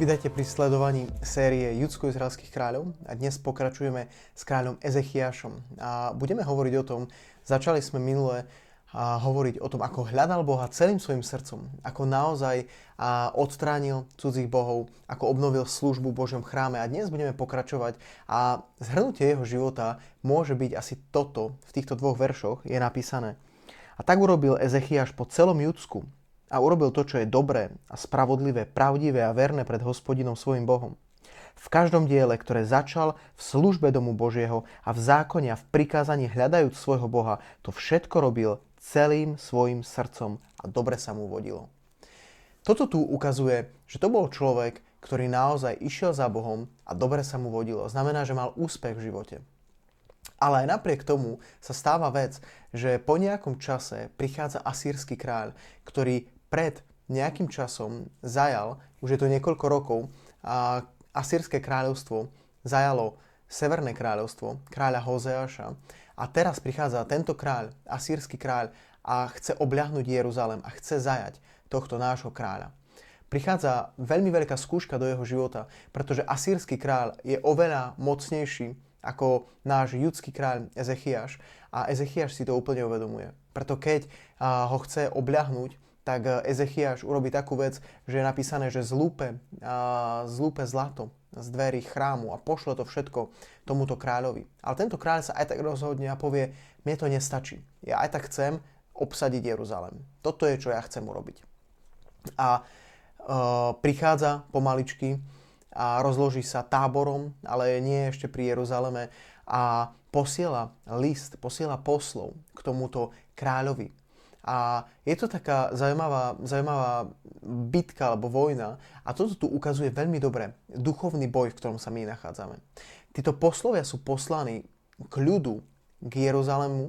Vydajte pri sledovaní série judsko-izraelských kráľov a dnes pokračujeme s kráľom Ezechiašom. A budeme hovoriť o tom, začali sme minule a hovoriť o tom, ako hľadal Boha celým svojim srdcom, ako naozaj a odstránil cudzích bohov, ako obnovil službu v Božom chráme a dnes budeme pokračovať a zhrnutie jeho života môže byť asi toto, v týchto dvoch veršoch je napísané. A tak urobil Ezechiaš po celom Judsku, a urobil to, čo je dobré a spravodlivé, pravdivé a verné pred hospodinom svojim Bohom. V každom diele, ktoré začal v službe domu Božieho a v zákone a v prikázaní hľadajúc svojho Boha, to všetko robil celým svojim srdcom a dobre sa mu vodilo. Toto tu ukazuje, že to bol človek, ktorý naozaj išiel za Bohom a dobre sa mu vodilo. Znamená, že mal úspech v živote. Ale aj napriek tomu sa stáva vec, že po nejakom čase prichádza asýrsky kráľ, ktorý pred nejakým časom zajal, už je to niekoľko rokov, a Asýrske kráľovstvo zajalo Severné kráľovstvo, kráľa Hozeáša. A teraz prichádza tento kráľ, asýrsky kráľ, a chce obľahnuť Jeruzalem a chce zajať tohto nášho kráľa. Prichádza veľmi veľká skúška do jeho života, pretože asýrsky kráľ je oveľa mocnejší ako náš judský kráľ Ezechiaš a Ezechiaš si to úplne uvedomuje. Preto keď ho chce obľahnuť, tak eh, Ezechiaš urobí takú vec, že je napísané, že zlúpe, zlúpe zlato z dverí chrámu a pošle to všetko tomuto kráľovi. Ale tento kráľ sa aj tak rozhodne a povie, mne to nestačí. Ja aj tak chcem obsadiť Jeruzalem. Toto je, čo ja chcem urobiť. A e, prichádza pomaličky a rozloží sa táborom, ale nie ešte pri Jeruzaleme a posiela list, posiela poslov k tomuto kráľovi. A je to taká zaujímavá, zaujímavá bitka alebo vojna a toto tu ukazuje veľmi dobre duchovný boj, v ktorom sa my nachádzame. Títo poslovia sú poslaní k ľudu, k Jeruzalému,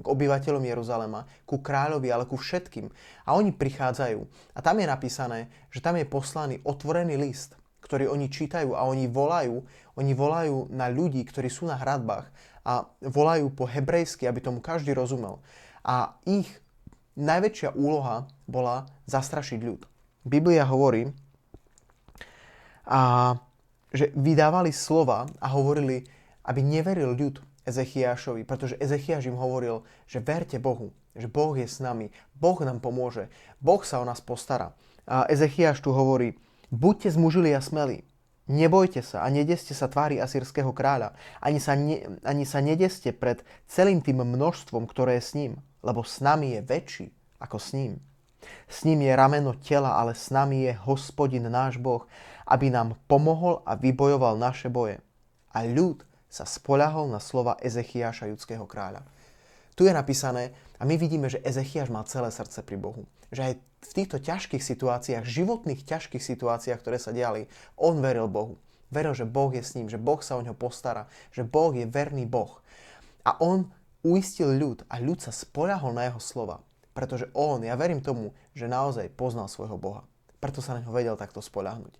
k obyvateľom Jeruzalema, ku kráľovi, ale ku všetkým. A oni prichádzajú. A tam je napísané, že tam je poslaný otvorený list, ktorý oni čítajú a oni volajú, oni volajú na ľudí, ktorí sú na hradbách a volajú po hebrejsky, aby tomu každý rozumel. A ich najväčšia úloha bola zastrašiť ľud. Biblia hovorí, a, že vydávali slova a hovorili, aby neveril ľud Ezechiašovi, pretože Ezechiaš im hovoril, že verte Bohu, že Boh je s nami, Boh nám pomôže, Boh sa o nás postará. A Ezechiaš tu hovorí, buďte zmužili a smelí, nebojte sa a nedeste sa tvári asýrského kráľa, ani sa, ne, ani sa nedeste pred celým tým množstvom, ktoré je s ním, lebo s nami je väčší ako s ním. S ním je rameno tela, ale s nami je hospodin náš Boh, aby nám pomohol a vybojoval naše boje. A ľud sa spoľahol na slova Ezechiaša, judského kráľa. Tu je napísané, a my vidíme, že Ezechiaš mal celé srdce pri Bohu. Že aj v týchto ťažkých situáciách, životných ťažkých situáciách, ktoré sa diali, on veril Bohu. Veril, že Boh je s ním, že Boh sa o neho postará, že Boh je verný Boh. A on uistil ľud a ľud sa spoľahol na jeho slova. Pretože on, ja verím tomu, že naozaj poznal svojho Boha. Preto sa na neho vedel takto spoľahnúť.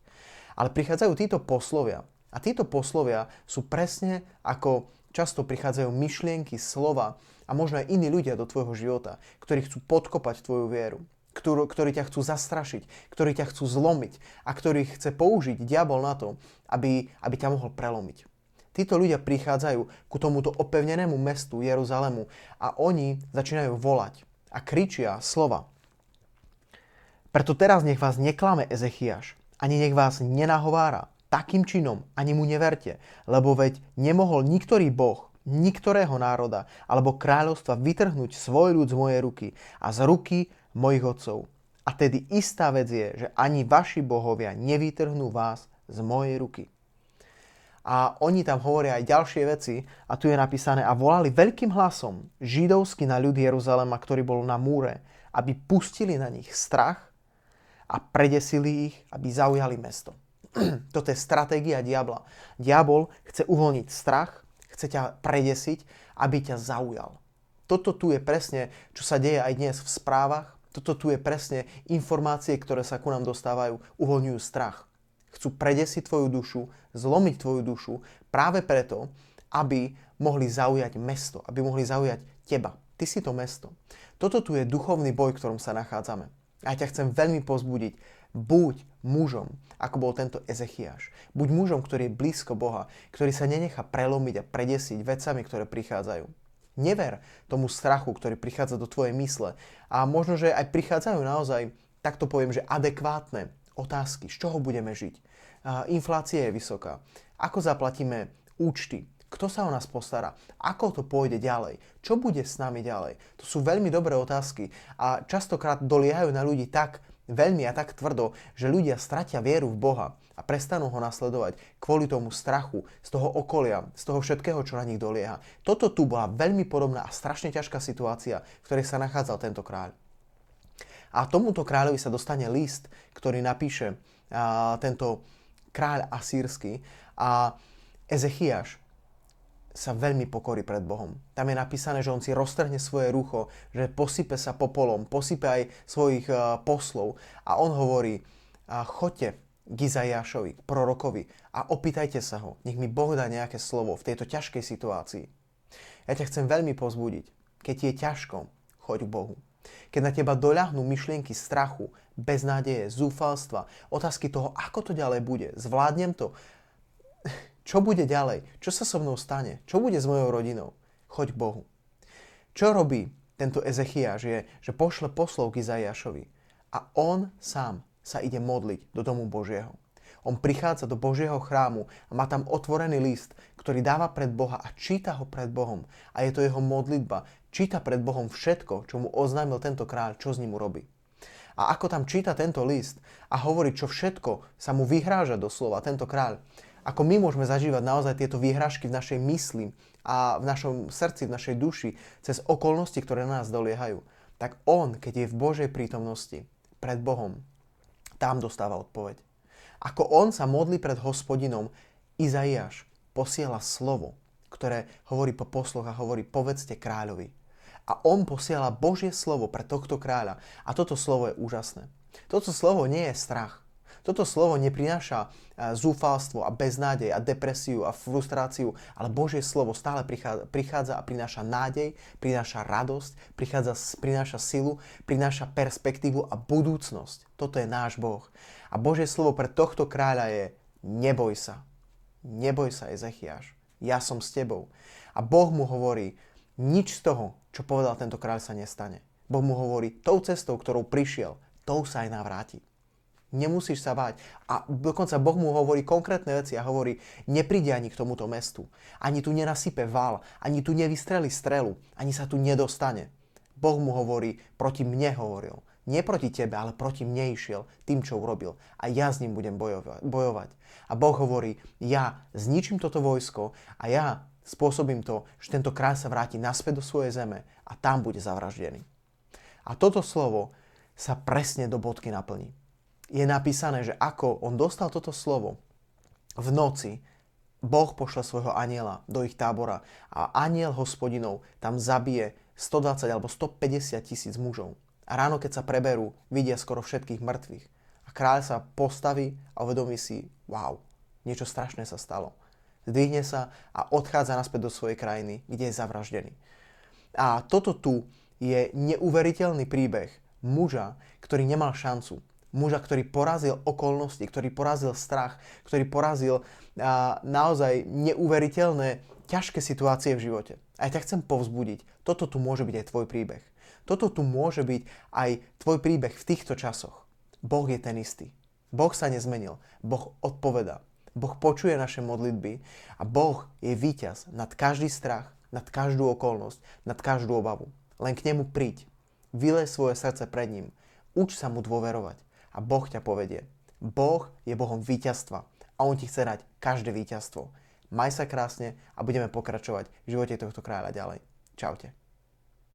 Ale prichádzajú títo poslovia. A títo poslovia sú presne ako často prichádzajú myšlienky, slova a možno aj iní ľudia do tvojho života, ktorí chcú podkopať tvoju vieru, ktorú, ktorí ťa chcú zastrašiť, ktorí ťa chcú zlomiť a ktorí chce použiť diabol na to, aby, aby ťa mohol prelomiť. Títo ľudia prichádzajú ku tomuto opevnenému mestu Jeruzalému a oni začínajú volať a kričia slova. Preto teraz nech vás neklame Ezechiaš, ani nech vás nenahovára. Takým činom ani mu neverte, lebo veď nemohol niktorý boh, niktorého národa alebo kráľovstva vytrhnúť svoj ľud z mojej ruky a z ruky mojich otcov. A tedy istá vec je, že ani vaši bohovia nevytrhnú vás z mojej ruky. A oni tam hovoria aj ďalšie veci a tu je napísané a volali veľkým hlasom židovsky na ľud Jeruzalema, ktorý bol na múre, aby pustili na nich strach a predesili ich, aby zaujali mesto. Toto je stratégia diabla. Diabol chce uvoľniť strach, chce ťa predesiť, aby ťa zaujal. Toto tu je presne, čo sa deje aj dnes v správach. Toto tu je presne informácie, ktoré sa ku nám dostávajú, uvoľňujú strach. Chcú predesiť tvoju dušu, zlomiť tvoju dušu práve preto, aby mohli zaujať mesto, aby mohli zaujať teba. Ty si to mesto. Toto tu je duchovný boj, v ktorom sa nachádzame. A ja ťa chcem veľmi pozbudiť. Buď mužom, ako bol tento Ezechiaš. Buď mužom, ktorý je blízko Boha, ktorý sa nenechá prelomiť a predesiť vecami, ktoré prichádzajú. Never tomu strachu, ktorý prichádza do tvojej mysle. A možno, že aj prichádzajú naozaj, tak to poviem, že adekvátne otázky. Z čoho budeme žiť? Inflácia je vysoká. Ako zaplatíme účty? Kto sa o nás postará? Ako to pôjde ďalej? Čo bude s nami ďalej? To sú veľmi dobré otázky a častokrát doliehajú na ľudí tak veľmi a tak tvrdo, že ľudia stratia vieru v Boha a prestanú ho nasledovať kvôli tomu strachu, z toho okolia, z toho všetkého, čo na nich dolieha. Toto tu bola veľmi podobná a strašne ťažká situácia, v ktorej sa nachádzal tento kráľ. A tomuto kráľovi sa dostane list, ktorý napíše a, tento kráľ asýrsky a Ezechiaš sa veľmi pokorí pred Bohom. Tam je napísané, že on si roztrhne svoje rucho, že posype sa popolom, posype aj svojich uh, poslov a on hovorí, uh, choďte k Izajášovi, k prorokovi a opýtajte sa ho, nech mi Boh dá nejaké slovo v tejto ťažkej situácii. Ja ťa chcem veľmi pozbudiť. Keď ti je ťažko, choď k Bohu. Keď na teba doľahnú myšlienky strachu, beznádeje, zúfalstva, otázky toho, ako to ďalej bude, zvládnem to, čo bude ďalej? Čo sa so mnou stane? Čo bude s mojou rodinou? Choď Bohu. Čo robí tento Ezechiaš je, že pošle poslov k Izaiášovi a on sám sa ide modliť do domu Božieho. On prichádza do Božieho chrámu a má tam otvorený list, ktorý dáva pred Boha a číta ho pred Bohom. A je to jeho modlitba. Číta pred Bohom všetko, čo mu oznámil tento kráľ, čo s ním urobí. A ako tam číta tento list a hovorí, čo všetko sa mu vyhráža doslova tento kráľ, ako my môžeme zažívať naozaj tieto výhražky v našej mysli a v našom srdci, v našej duši, cez okolnosti, ktoré na nás doliehajú, tak on, keď je v Božej prítomnosti, pred Bohom, tam dostáva odpoveď. Ako on sa modlí pred hospodinom, Izaiáš posiela slovo, ktoré hovorí po posloch a hovorí povedzte kráľovi. A on posiela Božie slovo pre tohto kráľa. A toto slovo je úžasné. Toto slovo nie je strach. Toto slovo neprináša e, zúfalstvo a beznádej a depresiu a frustráciu, ale Božie slovo stále prichádza a prináša nádej, prináša radosť, prináša silu, prináša perspektívu a budúcnosť. Toto je náš Boh. A Božie slovo pre tohto kráľa je neboj sa. Neboj sa, Ezechiaš. Ja som s tebou. A Boh mu hovorí, nič z toho, čo povedal tento kráľ, sa nestane. Boh mu hovorí, tou cestou, ktorou prišiel, tou sa aj navráti. Nemusíš sa báť. A dokonca Boh mu hovorí konkrétne veci a hovorí, nepríde ani k tomuto mestu. Ani tu nenasype val, ani tu nevystreli strelu, ani sa tu nedostane. Boh mu hovorí, proti mne hovoril. Nie proti tebe, ale proti mne išiel tým, čo urobil. A ja s ním budem bojovať. A Boh hovorí, ja zničím toto vojsko a ja spôsobím to, že tento kráľ sa vráti naspäť do svojej zeme a tam bude zavraždený. A toto slovo sa presne do bodky naplní je napísané, že ako on dostal toto slovo v noci, Boh pošle svojho aniela do ich tábora a aniel hospodinov tam zabije 120 alebo 150 tisíc mužov. A ráno, keď sa preberú, vidia skoro všetkých mŕtvych. A kráľ sa postaví a uvedomí si, wow, niečo strašné sa stalo. Zdvihne sa a odchádza naspäť do svojej krajiny, kde je zavraždený. A toto tu je neuveriteľný príbeh muža, ktorý nemal šancu muža, ktorý porazil okolnosti, ktorý porazil strach, ktorý porazil a, naozaj neuveriteľné ťažké situácie v živote. A ja ťa chcem povzbudiť. Toto tu môže byť aj tvoj príbeh. Toto tu môže byť aj tvoj príbeh v týchto časoch. Boh je ten istý. Boh sa nezmenil. Boh odpoveda. Boh počuje naše modlitby a Boh je víťaz nad každý strach, nad každú okolnosť, nad každú obavu. Len k nemu príď. Vylej svoje srdce pred ním. Uč sa mu dôverovať a Boh ťa povedie. Boh je Bohom víťazstva a On ti chce dať každé víťazstvo. Maj sa krásne a budeme pokračovať v živote tohto kráľa ďalej. Čaute.